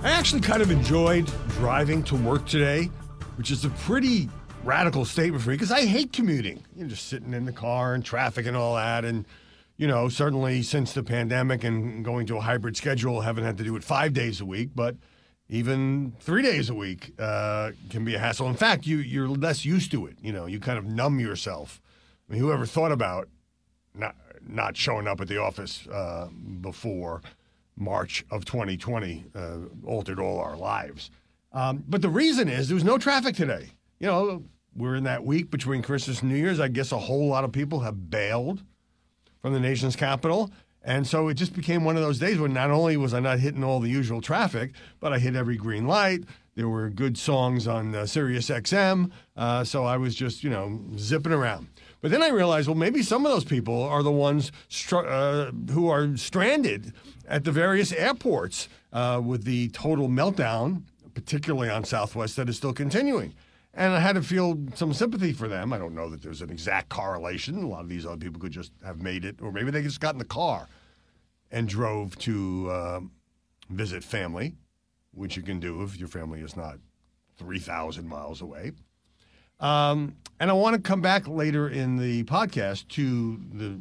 I actually kind of enjoyed driving to work today, which is a pretty radical statement for me because I hate commuting. You're just sitting in the car and traffic and all that. And, you know, certainly since the pandemic and going to a hybrid schedule, haven't had to do it five days a week, but even three days a week uh, can be a hassle. In fact, you, you're less used to it. You know, you kind of numb yourself. I mean, whoever thought about not, not showing up at the office uh, before March of 2020 uh, altered all our lives. Um, but the reason is there was no traffic today. You know, we're in that week between Christmas and New Year's. I guess a whole lot of people have bailed from the nation's capital. And so it just became one of those days when not only was I not hitting all the usual traffic, but I hit every green light. There were good songs on uh, Sirius XM. Uh, so I was just, you know, zipping around. But then I realized, well, maybe some of those people are the ones str- uh, who are stranded at the various airports uh, with the total meltdown, particularly on Southwest, that is still continuing. And I had to feel some sympathy for them. I don't know that there's an exact correlation. A lot of these other people could just have made it, or maybe they just got in the car and drove to uh, visit family, which you can do if your family is not 3,000 miles away. Um, and I want to come back later in the podcast to the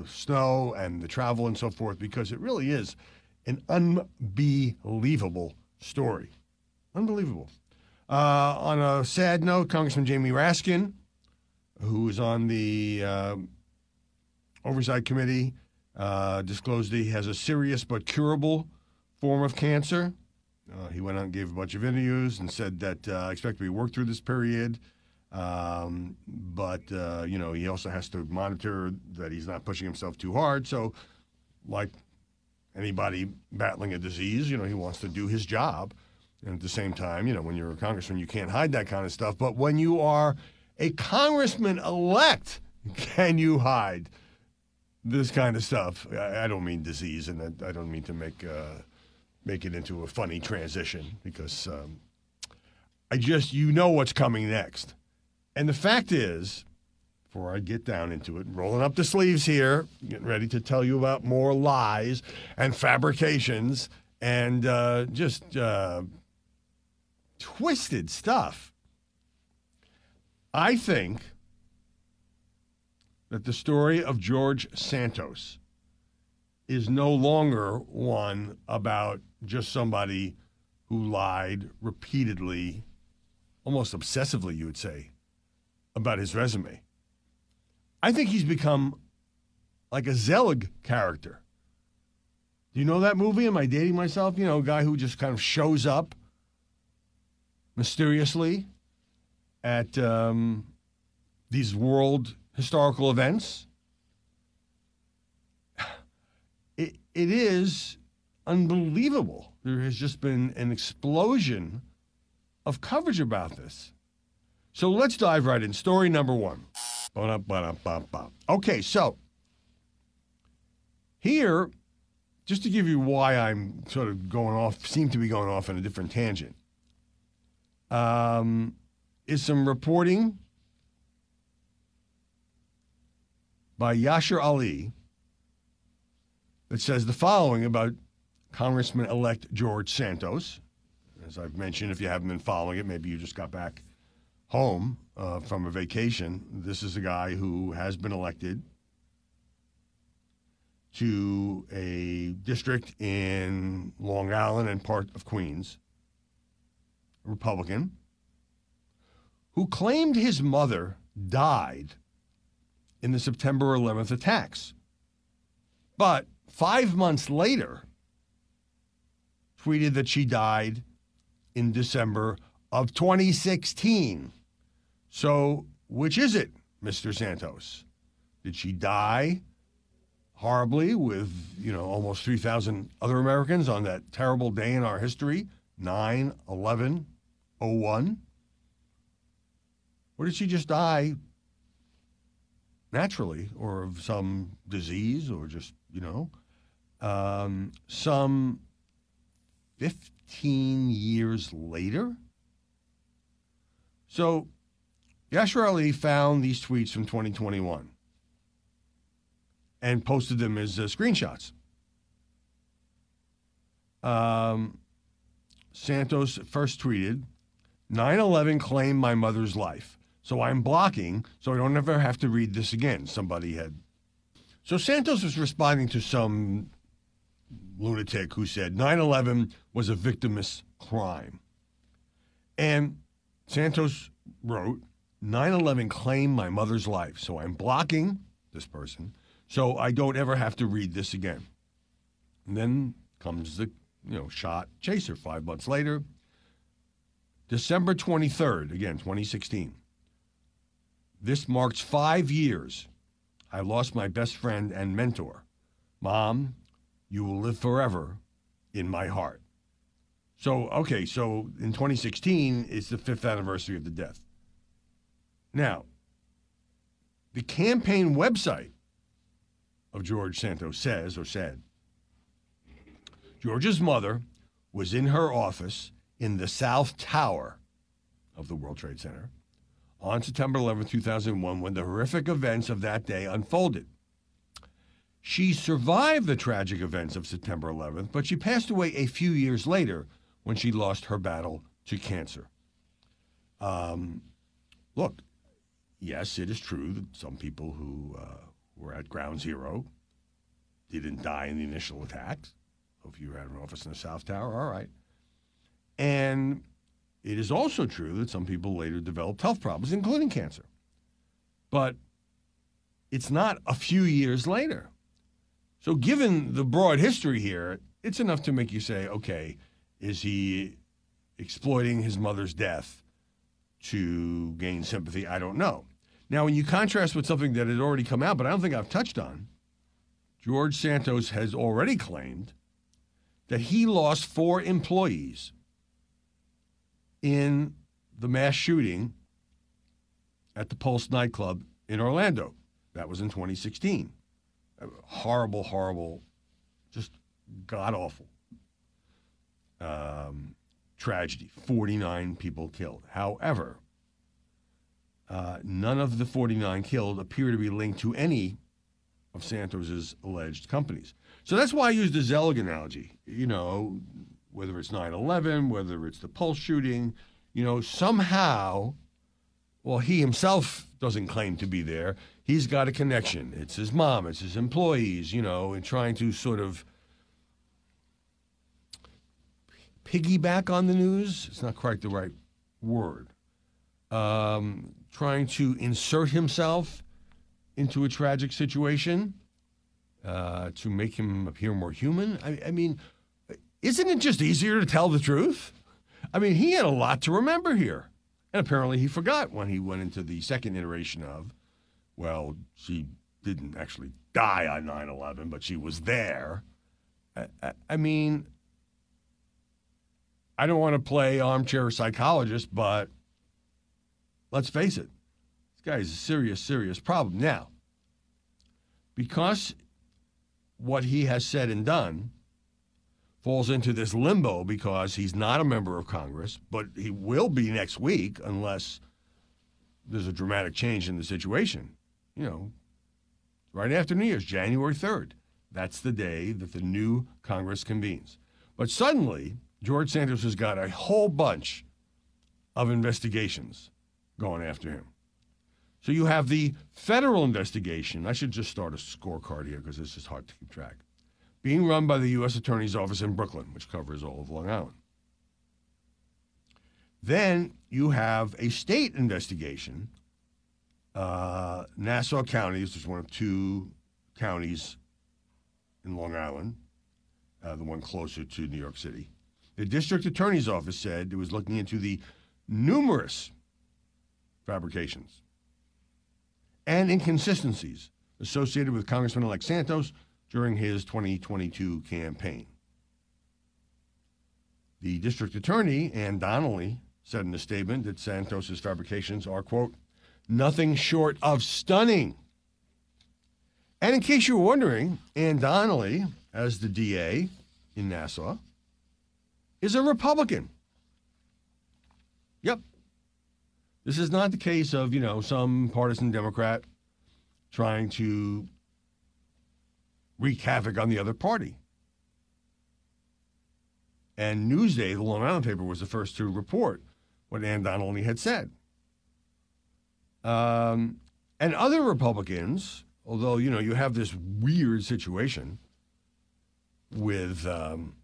the snow and the travel and so forth because it really is an unbelievable story. Unbelievable. Uh, on a sad note, Congressman Jamie Raskin, who is on the uh, Oversight Committee, uh, disclosed he has a serious but curable form of cancer. Uh, he went out and gave a bunch of interviews and said that uh, I expect to be worked through this period. Um, but uh, you know, he also has to monitor that he's not pushing himself too hard. So, like anybody battling a disease, you know, he wants to do his job. And at the same time, you know, when you're a congressman, you can't hide that kind of stuff. But when you are a congressman elect, can you hide this kind of stuff? I, don't mean disease, and I don't mean to make uh, make it into a funny transition because um, I just you know what's coming next. And the fact is, before I get down into it, rolling up the sleeves here, getting ready to tell you about more lies and fabrications and uh, just uh, twisted stuff. I think that the story of George Santos is no longer one about just somebody who lied repeatedly, almost obsessively, you would say, about his resume. I think he's become like a Zelig character. Do you know that movie? Am I dating myself? You know, a guy who just kind of shows up mysteriously at um, these world historical events. It, it is unbelievable. There has just been an explosion of coverage about this. So let's dive right in. Story number one. Okay, so here, just to give you why I'm sort of going off, seem to be going off in a different tangent, um, is some reporting by Yashar Ali that says the following about Congressman elect George Santos. As I've mentioned, if you haven't been following it, maybe you just got back home uh, from a vacation. This is a guy who has been elected to a district in Long Island and part of Queens, Republican, who claimed his mother died in the September 11th attacks. But five months later, tweeted that she died in December of 2016. So, which is it, Mr. Santos? Did she die horribly with, you know, almost 3,000 other Americans on that terrible day in our history, 9 11 01? Or did she just die naturally or of some disease or just, you know, um, some 15 years later? So Yashar Ali found these tweets from 2021 and posted them as uh, screenshots. Um, Santos first tweeted 9 11 claimed my mother's life. So I'm blocking so I don't ever have to read this again. Somebody had. So Santos was responding to some lunatic who said 9 11 was a victimless crime. And Santos wrote 9 11 claimed my mother's life. So I'm blocking this person so I don't ever have to read this again. And then comes the you know shot chaser five months later. December 23rd, again, 2016. This marks five years. I lost my best friend and mentor. Mom, you will live forever in my heart. So, okay, so in 2016, it's the fifth anniversary of the death. Now, the campaign website of George Santos says or said George's mother was in her office in the South Tower of the World Trade Center on September 11, 2001, when the horrific events of that day unfolded. She survived the tragic events of September 11th, but she passed away a few years later when she lost her battle to cancer. Um, look, yes, it is true that some people who uh, were at ground zero didn't die in the initial attacks. If you had an office in the South Tower, all right. And it is also true that some people later developed health problems, including cancer. But it's not a few years later. So, given the broad history here, it's enough to make you say, okay, is he exploiting his mother's death to gain sympathy? I don't know. Now, when you contrast with something that had already come out, but I don't think I've touched on, George Santos has already claimed that he lost four employees in the mass shooting at the Pulse nightclub in Orlando. That was in 2016. Horrible, horrible, just god awful um, tragedy. 49 people killed. However, uh, none of the 49 killed appear to be linked to any of Santos's alleged companies. So that's why I use the Zelig analogy. You know, whether it's 9 11, whether it's the Pulse shooting, you know, somehow, well, he himself doesn't claim to be there. He's got a connection. It's his mom, it's his employees, you know, and trying to sort of piggyback on the news. It's not quite the right word. Um, trying to insert himself into a tragic situation uh, to make him appear more human. I, I mean, isn't it just easier to tell the truth? I mean, he had a lot to remember here. And apparently he forgot when he went into the second iteration of, well, she didn't actually die on 9 11, but she was there. I, I, I mean, I don't want to play armchair psychologist, but let's face it, this guy is a serious, serious problem. Now, because what he has said and done falls into this limbo because he's not a member of Congress, but he will be next week unless there's a dramatic change in the situation. You know, right after New Year's, January 3rd. That's the day that the new Congress convenes. But suddenly, George Santos has got a whole bunch of investigations going after him. So you have the federal investigation. I should just start a scorecard here because this is hard to keep track. Being run by the U.S. Attorney's Office in Brooklyn, which covers all of Long Island. Then you have a state investigation. Uh, Nassau County, this is one of two counties in Long Island, uh, the one closer to New York City. The district attorney's office said it was looking into the numerous fabrications and inconsistencies associated with Congressman elect Santos during his 2022 campaign. The district attorney, Ann Donnelly, said in a statement that Santos's fabrications are, quote, nothing short of stunning. And in case you were wondering, Ann Donnelly, as the DA in Nassau, is a Republican. Yep. This is not the case of, you know, some partisan Democrat trying to wreak havoc on the other party. And Newsday, the Long Island paper, was the first to report what Ann Donnelly had said. Um, and other Republicans, although, you know, you have this weird situation with um,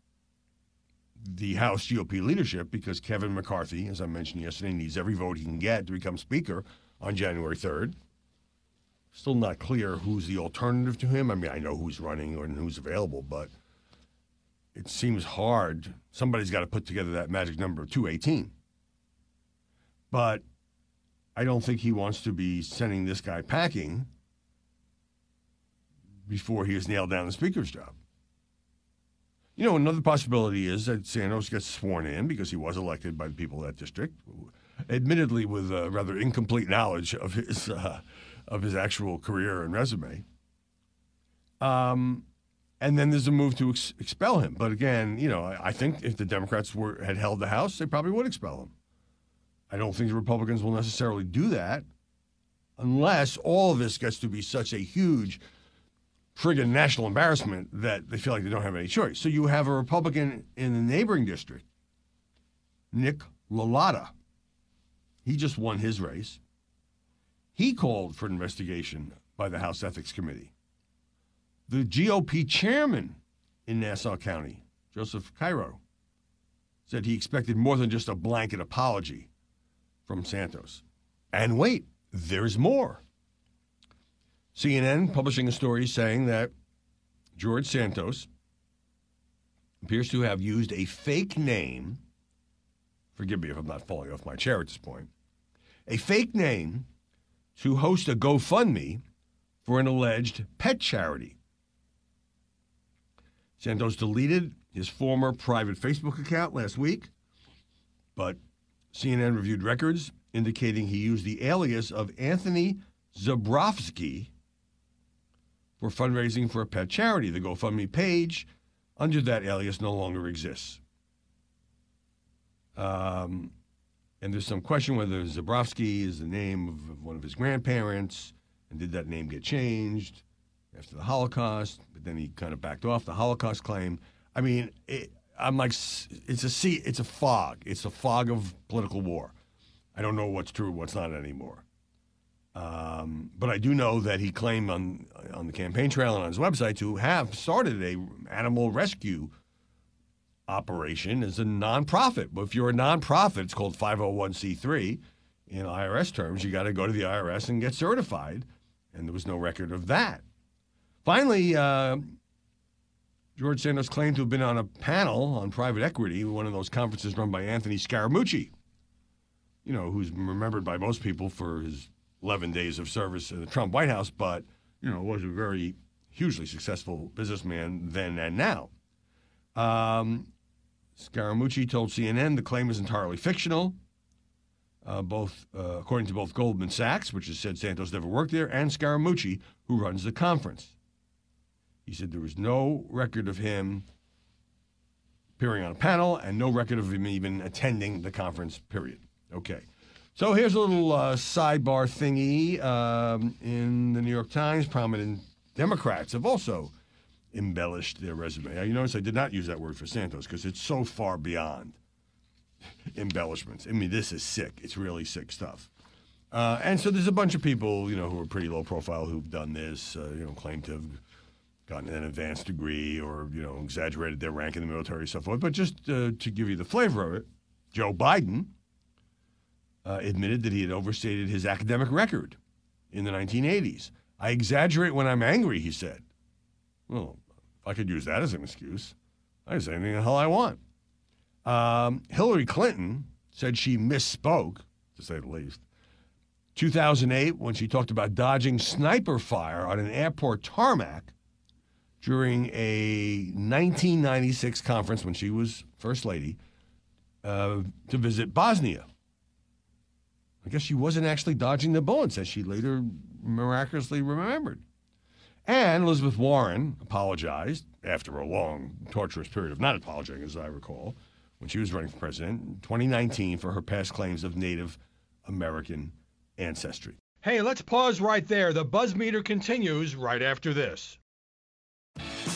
the House GOP leadership because Kevin McCarthy, as I mentioned yesterday, needs every vote he can get to become Speaker on January 3rd. Still not clear who's the alternative to him. I mean, I know who's running and who's available, but it seems hard. Somebody's got to put together that magic number of 218. But I don't think he wants to be sending this guy packing before he has nailed down the speaker's job. You know, another possibility is that Santos gets sworn in because he was elected by the people of that district, admittedly with a rather incomplete knowledge of his uh, of his actual career and resume. Um, and then there's a move to ex- expel him. But again, you know, I, I think if the Democrats were had held the House, they probably would expel him. I don't think the Republicans will necessarily do that unless all of this gets to be such a huge friggin' national embarrassment that they feel like they don't have any choice. So you have a Republican in the neighboring district, Nick LaLota. He just won his race. He called for an investigation by the House Ethics Committee. The GOP chairman in Nassau County, Joseph Cairo, said he expected more than just a blanket apology from Santos. And wait, there's more. CNN publishing a story saying that George Santos appears to have used a fake name. Forgive me if I'm not falling off my chair at this point. A fake name to host a GoFundMe for an alleged pet charity. Santos deleted his former private Facebook account last week, but CNN reviewed records indicating he used the alias of Anthony Zebrowski for fundraising for a pet charity. The GoFundMe page under that alias no longer exists. Um, and there's some question whether Zabrowski is the name of one of his grandparents, and did that name get changed after the Holocaust? But then he kind of backed off the Holocaust claim. I mean, it, I'm like, it's a sea, it's a fog. It's a fog of political war. I don't know what's true, what's not anymore. Um, but I do know that he claimed on on the campaign trail and on his website to have started a animal rescue operation as a nonprofit. But if you're a nonprofit, it's called 501c3 in IRS terms. You got to go to the IRS and get certified, and there was no record of that. Finally, uh, George Santos claimed to have been on a panel on private equity, one of those conferences run by Anthony Scaramucci. You know, who's remembered by most people for his 11 days of service in the Trump White House, but, you know, was a very hugely successful businessman then and now. Um, Scaramucci told CNN the claim is entirely fictional. Uh, both, uh, according to both Goldman Sachs, which has said Santos never worked there, and Scaramucci, who runs the conference. He said there was no record of him appearing on a panel and no record of him even attending the conference, period. Okay. So here's a little uh, sidebar thingy um, in the New York Times. Prominent Democrats have also embellished their resume. You notice I did not use that word for Santos because it's so far beyond embellishments. I mean, this is sick. It's really sick stuff. Uh, and so there's a bunch of people, you know, who are pretty low profile who've done this, uh, you know, claim to have gotten an advanced degree or, you know, exaggerated their rank in the military and so forth. But just uh, to give you the flavor of it, Joe Biden uh, admitted that he had overstated his academic record in the 1980s. I exaggerate when I'm angry, he said. Well, I could use that as an excuse, I can say anything the hell I want. Um, Hillary Clinton said she misspoke, to say the least, 2008, when she talked about dodging sniper fire on an airport tarmac during a 1996 conference when she was First Lady uh, to visit Bosnia. I guess she wasn't actually dodging the bullets, as she later miraculously remembered. And Elizabeth Warren apologized after a long, torturous period of not apologizing, as I recall, when she was running for president in 2019 for her past claims of Native American ancestry. Hey, let's pause right there. The buzz meter continues right after this.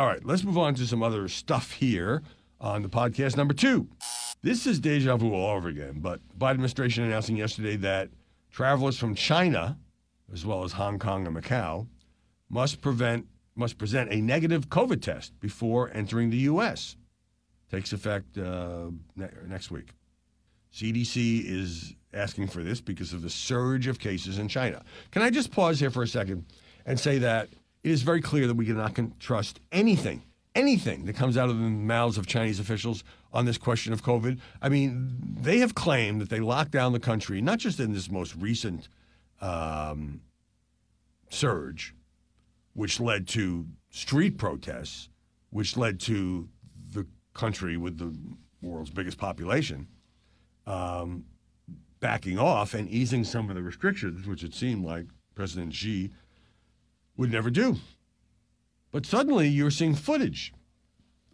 All right, let's move on to some other stuff here on the podcast. Number two, this is deja vu all over again, but Biden administration announcing yesterday that travelers from China, as well as Hong Kong and Macau, must prevent must present a negative COVID test before entering the U.S. Takes effect uh, ne- next week. CDC is asking for this because of the surge of cases in China. Can I just pause here for a second and say that it is very clear that we cannot trust anything, anything that comes out of the mouths of Chinese officials on this question of COVID. I mean, they have claimed that they locked down the country, not just in this most recent um, surge, which led to street protests, which led to the country with the world's biggest population um, backing off and easing some of the restrictions, which it seemed like President Xi would never do. But suddenly you're seeing footage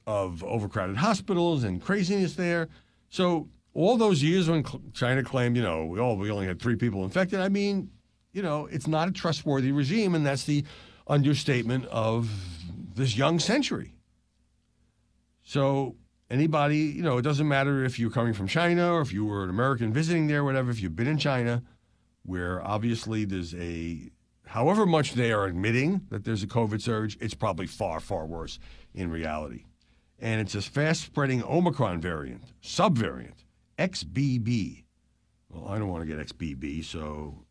of overcrowded hospitals and craziness there. So all those years when China claimed, you know, we all we only had three people infected. I mean, you know, it's not a trustworthy regime, and that's the understatement of this young century. So anybody, you know, it doesn't matter if you're coming from China or if you were an American visiting there, whatever. If you've been in China, where obviously there's a however much they are admitting that there's a COVID surge, it's probably far, far worse in reality. And it's a fast spreading Omicron variant, subvariant, XBB. Well, I don't want to get XBB, so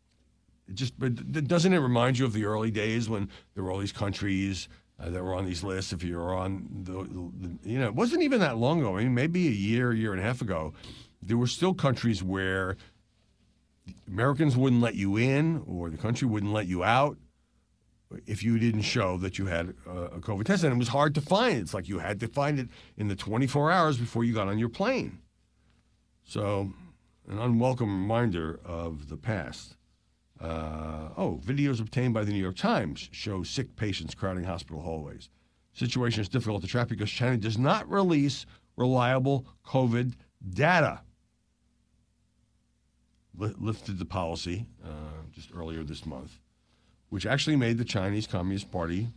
it just, but doesn't it remind you of the early days when there were all these countries uh, that were on these lists? If you're on the, the, you know, it wasn't even that long ago. I mean, maybe a year, year and a half ago, there were still countries where Americans wouldn't let you in or the country wouldn't let you out if you didn't show that you had a COVID test. And it was hard to find. It's like you had to find it in the 24 hours before you got on your plane. So, an unwelcome reminder of the past. Uh, oh, videos obtained by the New York Times show sick patients crowding hospital hallways. Situation is difficult to track because China does not release reliable COVID data lifted the policy uh, just earlier this month, which actually made the Chinese Communist Party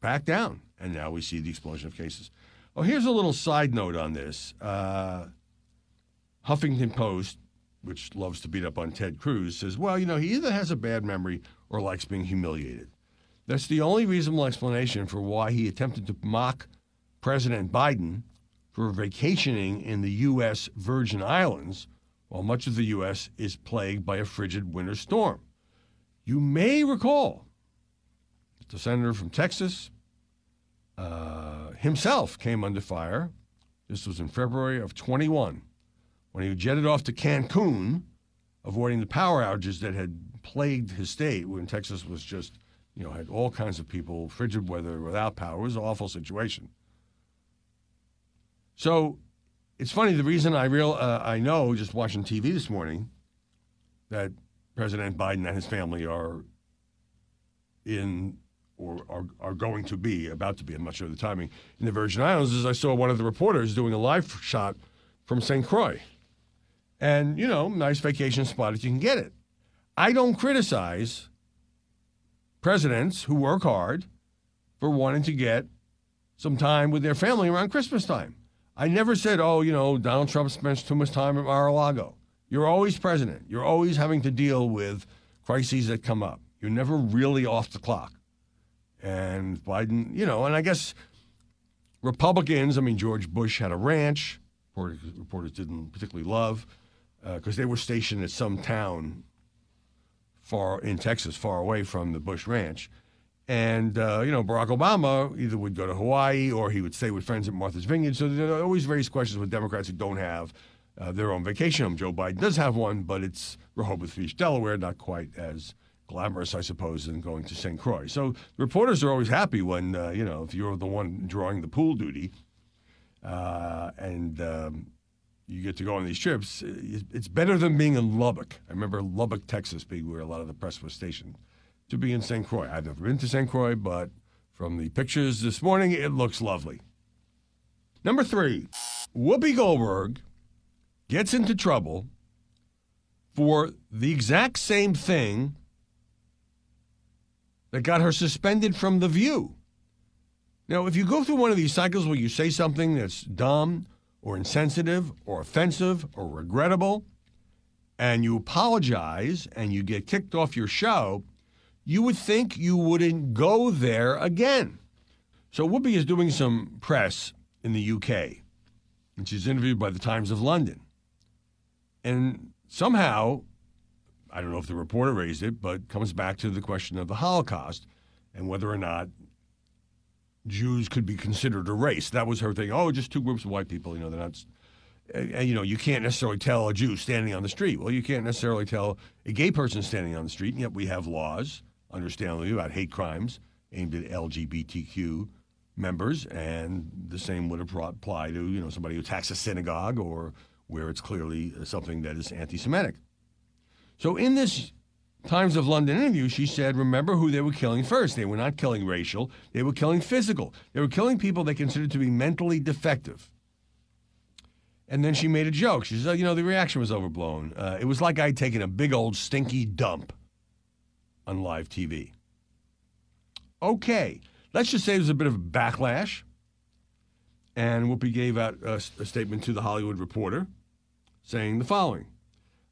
back down. And now we see the explosion of cases. Oh, here's a little side note on this. Uh, Huffington Post, which loves to beat up on Ted Cruz, says, well, you know, he either has a bad memory or likes being humiliated. That's the only reasonable explanation for why he attempted to mock President Biden for vacationing in the U.S. Virgin Islands while much of the U.S. is plagued by a frigid winter storm. You may recall that the senator from Texas uh, himself came under fire. This was in February of 21 when he jetted off to Cancun, avoiding the power outages that had plagued his state when Texas was just, you know, had all kinds of people, frigid weather, without power. It was an awful situation. So it's funny. The reason I real uh, I know just watching TV this morning that President Biden and his family are in or are, are going to be about to be. I'm not sure the timing in the Virgin Islands. Is I saw one of the reporters doing a live shot from St. Croix, and you know, nice vacation spot if you can get it. I don't criticize presidents who work hard for wanting to get some time with their family around Christmas time. I never said, oh, you know, Donald Trump spends too much time at Mar-a-Lago. You're always president. You're always having to deal with crises that come up. You're never really off the clock. And Biden, you know, and I guess Republicans, I mean, George Bush had a ranch, reporters, reporters didn't particularly love, because uh, they were stationed at some town far in Texas, far away from the Bush ranch. And, uh, you know, Barack Obama either would go to Hawaii or he would stay with friends at Martha's Vineyard. So there are always raise questions with Democrats who don't have uh, their own vacation home. Joe Biden does have one, but it's Rehoboth Beach, Delaware, not quite as glamorous, I suppose, than going to St. Croix. So reporters are always happy when, uh, you know, if you're the one drawing the pool duty uh, and um, you get to go on these trips, it's better than being in Lubbock. I remember Lubbock, Texas being where a lot of the press was stationed, to be in St. Croix. I've never been to St. Croix, but from the pictures this morning, it looks lovely. Number three, Whoopi Goldberg gets into trouble for the exact same thing that got her suspended from The View. Now, if you go through one of these cycles where you say something that's dumb or insensitive or offensive or regrettable, and you apologize and you get kicked off your show, you would think you wouldn't go there again. So Whoopi is doing some press in the UK, and she's interviewed by the Times of London. And somehow I don't know if the reporter raised it, but comes back to the question of the Holocaust and whether or not Jews could be considered a race. That was her thing. Oh, just two groups of white people. You know, they're not. And, you know, you can't necessarily tell a Jew standing on the street. Well, you can't necessarily tell a gay person standing on the street. And yet we have laws, understandably, about hate crimes aimed at LGBTQ members, and the same would apply to you know somebody who attacks a synagogue or where it's clearly something that is anti-Semitic. So in this Times of London interview, she said, remember who they were killing first. They were not killing racial, they were killing physical. They were killing people they considered to be mentally defective. And then she made a joke. She said, oh, you know, the reaction was overblown. Uh, it was like I'd taken a big old stinky dump on live TV. Okay, let's just say there's a bit of backlash. And Whoopi gave out a, a statement to the Hollywood Reporter saying the following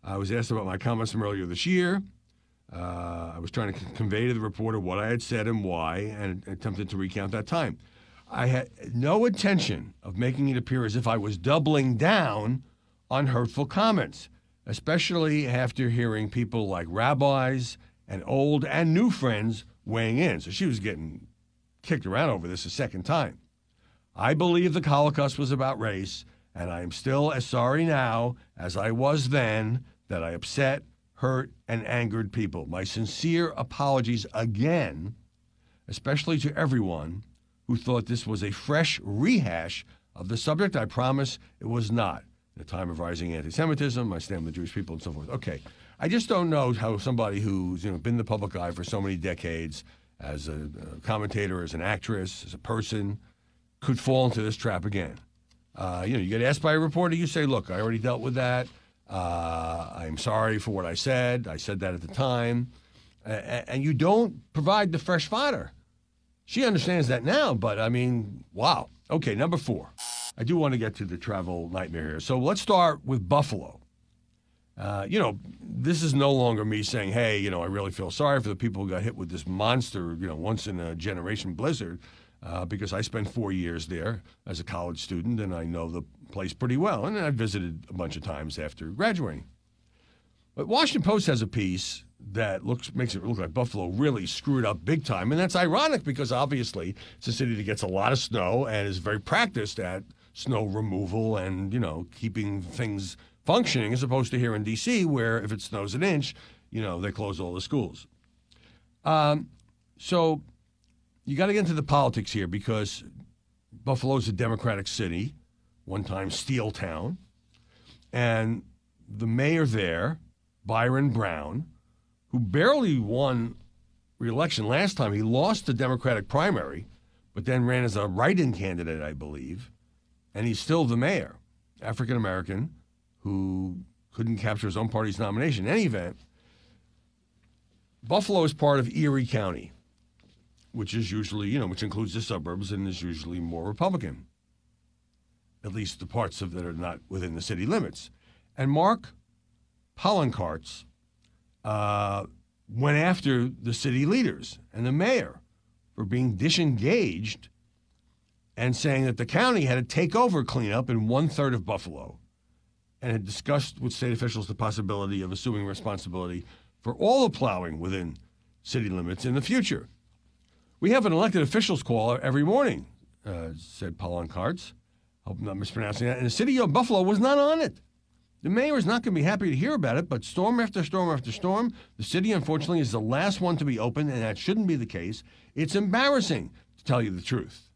I was asked about my comments from earlier this year. Uh, I was trying to convey to the reporter what I had said and why, and attempted to recount that time. I had no intention of making it appear as if I was doubling down on hurtful comments, especially after hearing people like rabbis and old and new friends weighing in. So she was getting kicked around over this a second time. I believe the Holocaust was about race, and I am still as sorry now as I was then that I upset, hurt, and angered people. My sincere apologies again, especially to everyone who thought this was a fresh rehash of the subject. I promise it was not. A time of rising anti Semitism, I stand with the Jewish people and so forth. Okay. I just don't know how somebody who's you know, been the public eye for so many decades, as a, a commentator, as an actress, as a person, could fall into this trap again. Uh, you know, you get asked by a reporter, you say, "Look, I already dealt with that. Uh, I'm sorry for what I said. I said that at the time," uh, and you don't provide the fresh fodder. She understands that now, but I mean, wow. Okay, number four. I do want to get to the travel nightmare here. So let's start with Buffalo. Uh, you know, this is no longer me saying, "Hey, you know, I really feel sorry for the people who got hit with this monster, you know, once in a generation blizzard." uh, because I spent four years there as a college student and I know the place pretty well. And I visited a bunch of times after graduating. But Washington Post has a piece that looks makes it look like Buffalo really screwed up big time, and that's ironic because obviously it's a city that gets a lot of snow and is very practiced at snow removal and you know keeping things functioning, as opposed to here in D.C. where if it snows an inch, you know they close all the schools. Um, so you got to get into the politics here because Buffalo's a Democratic city, one time steel town, and the mayor there, Byron Brown, who barely won re-election last time, he lost the Democratic primary, but then ran as a write-in candidate, I believe, and he's still the mayor, African American, who couldn't capture his own party's nomination. In any event, Buffalo is part of Erie County which is usually, you know, which includes the suburbs and is usually more Republican, at least the parts of that are not within the city limits. And Mark Poloncarz uh, went after the city leaders and the mayor for being disengaged and saying that the county had to take over cleanup in one third of Buffalo and had discussed with state officials the possibility of assuming responsibility for all the plowing within city limits in the future. We have an elected officials call every morning, uh, said Poloncarz. Hope I'm not mispronouncing that. And the city of Buffalo was not on it. The mayor is not going to be happy to hear about it, but storm after storm after storm, the city, unfortunately, is the last one to be open, and that shouldn't be the case. It's embarrassing, to tell you the truth.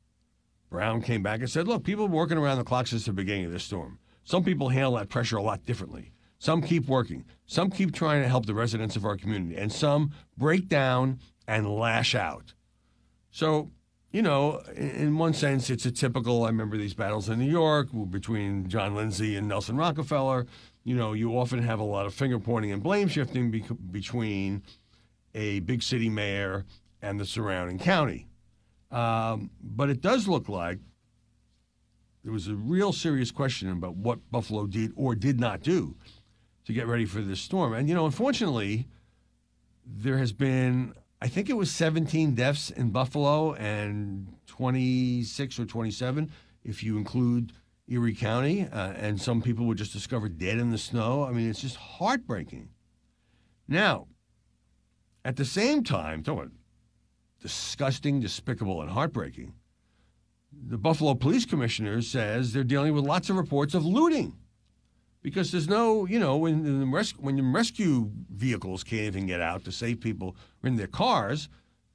Brown came back and said, Look, people working around the clock since the beginning of this storm. Some people handle that pressure a lot differently. Some keep working. Some keep trying to help the residents of our community, and some break down and lash out. So, you know, in one sense, it's a typical. I remember these battles in New York between John Lindsay and Nelson Rockefeller. You know, you often have a lot of finger pointing and blame shifting be- between a big city mayor and the surrounding county. Um, but it does look like there was a real serious question about what Buffalo did or did not do to get ready for this storm. And, you know, unfortunately, there has been, I think it was 17 deaths in Buffalo and 26 or 27 if you include Erie County. Uh, and some people were just discovered dead in the snow. I mean, it's just heartbreaking. Now, at the same time, disgusting, despicable, and heartbreaking the Buffalo Police Commissioner says they're dealing with lots of reports of looting because there's no, you know, when the res- when rescue vehicles can't even get out to save people in their cars,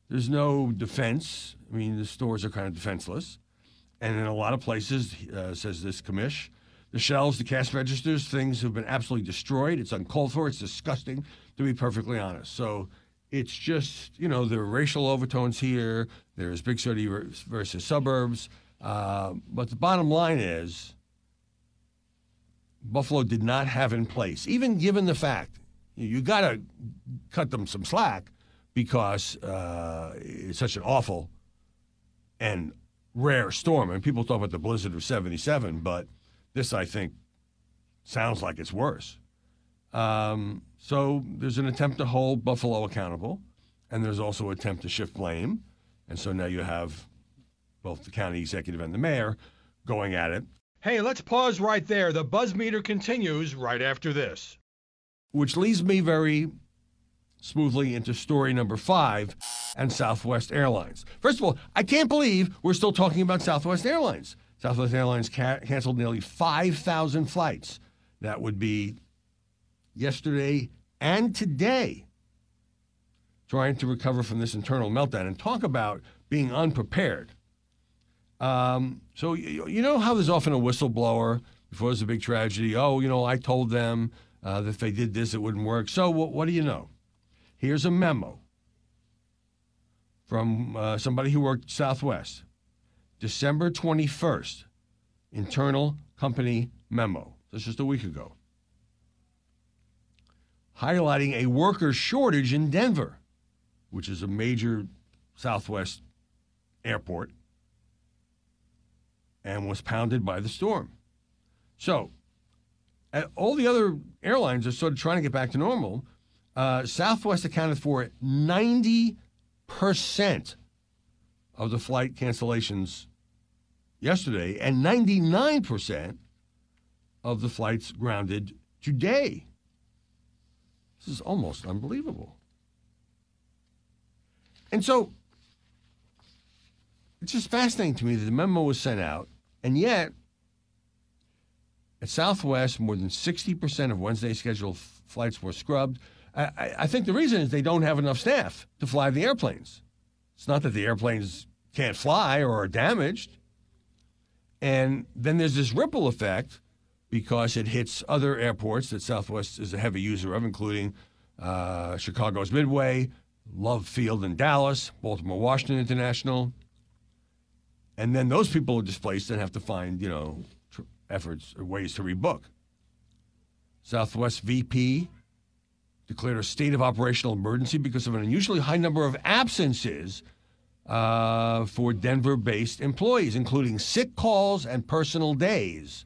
there's no defense. I mean, the stores are kind of defenseless, and in a lot of places, uh, says this commish, the shelves, the cash registers, things have been absolutely destroyed. It's uncalled for. It's disgusting, to be perfectly honest. So it's just, you know, there are racial overtones here. There's big city versus suburbs. Uh, but the bottom line is Buffalo did not have in place, even given the fact you got to cut them some slack because uh, it's such an awful and rare storm. And people talk about the blizzard of 77, but this, I think, sounds like it's worse. Um, so there's an attempt to hold Buffalo accountable, and there's also an attempt to shift blame. And so now you have both the county executive and the mayor going at it. Hey, let's pause right there. The buzz meter continues right after this. Which leads me very smoothly into story number five and Southwest Airlines. First of all, I can't believe we're still talking about Southwest Airlines. Southwest Airlines ca- canceled nearly 5,000 flights. That would be yesterday and today trying to recover from this internal meltdown and talk about being unprepared. Um, so, you, you, know how there's often a whistleblower before there's a big tragedy? Oh, you know, I told them uh, that if they did this, it wouldn't work. So, what, what do you know? Here's a memo from uh, somebody who worked Southwest. December 21st, internal company memo. That's just a week ago highlighting a worker shortage in Denver, which is a major Southwest airport, and was pounded by the storm. So, all the other airlines are sort of trying to get back to normal. Uh, Southwest accounted for 90% of the flight cancellations yesterday and 99% of the flights grounded today. This is almost unbelievable. And so it's just fascinating to me that the memo was sent out, and yet at Southwest, more than 60% of Wednesday scheduled flights were scrubbed. I, I think the reason is they don't have enough staff to fly the airplanes. It's not that the airplanes can't fly or are damaged. And then there's this ripple effect because it hits other airports that Southwest is a heavy user of, including uh, Chicago's Midway, Love Field in Dallas, Baltimore Washington International. And then those people are displaced and have to find, you know, tr- efforts or ways to rebook. Southwest VP declared a state of operational emergency because of an unusually high number of absences uh, for Denver based employees, including sick calls and personal days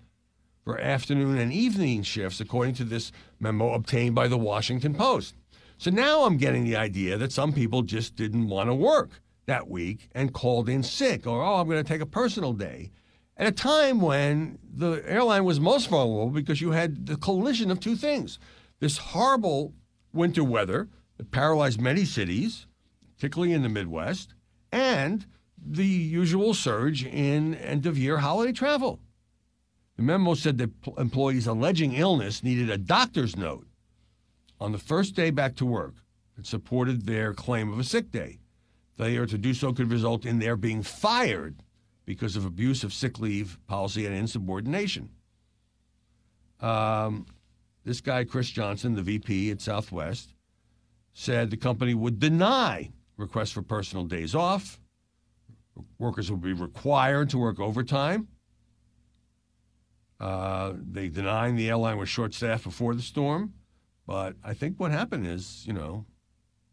for afternoon and evening shifts, according to this memo obtained by the Washington Post. So now I'm getting the idea that some people just didn't want to work that week and called in sick, or, oh, I'm going to take a personal day at a time when the airline was most vulnerable because you had the collision of two things this horrible winter weather that paralyzed many cities, particularly in the Midwest, and the usual surge in end of year holiday travel. The memo said that employees alleging illness needed a doctor's note on the first day back to work that supported their claim of a sick day. Failure to do so could result in their being fired because of abuse of sick leave policy and insubordination. Um, this guy, Chris Johnson, the VP at Southwest, said the company would deny requests for personal days off. Workers would be required to work overtime. Uh, they denying the airline was short staffed before the storm. But I think what happened is, you know,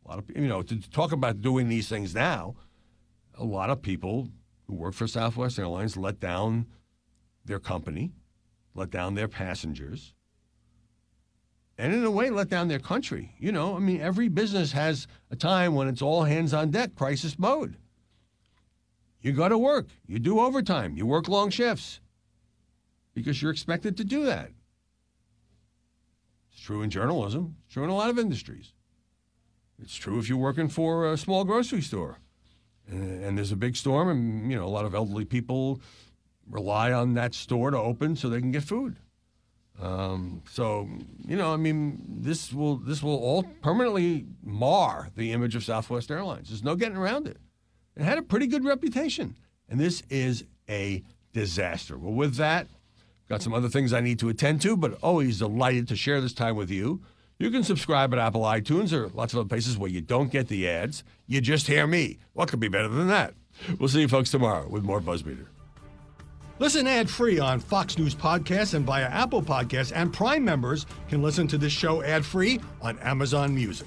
a lot of you know to talk about doing these things now, a lot of people who work for Southwest Airlines let down their company, let down their passengers, and in a way let down their country. You know, I mean, every business has a time when it's all hands on deck, crisis mode. You go to work, you do overtime, you work long shifts because you're expected to do that. It's true in journalism, it's true in a lot of industries. It's true if you're working for a small grocery store and, there's a big storm, and you know a lot of elderly people rely on that store to open so they can get food. Um, so you know, I mean, this will this will all permanently mar the image of Southwest Airlines. There's no getting around it. It had a pretty good reputation, and this is a disaster. Well, with that, got some other things I need to attend to, but always delighted to share this time with you. You can subscribe at Apple iTunes or lots of other places where you don't get the ads. You just hear me. What could be better than that? We'll see you folks tomorrow with more Buzzmeter. Listen ad free on Fox News Podcasts and via Apple Podcasts, and Prime members can listen to this show ad free on Amazon Music.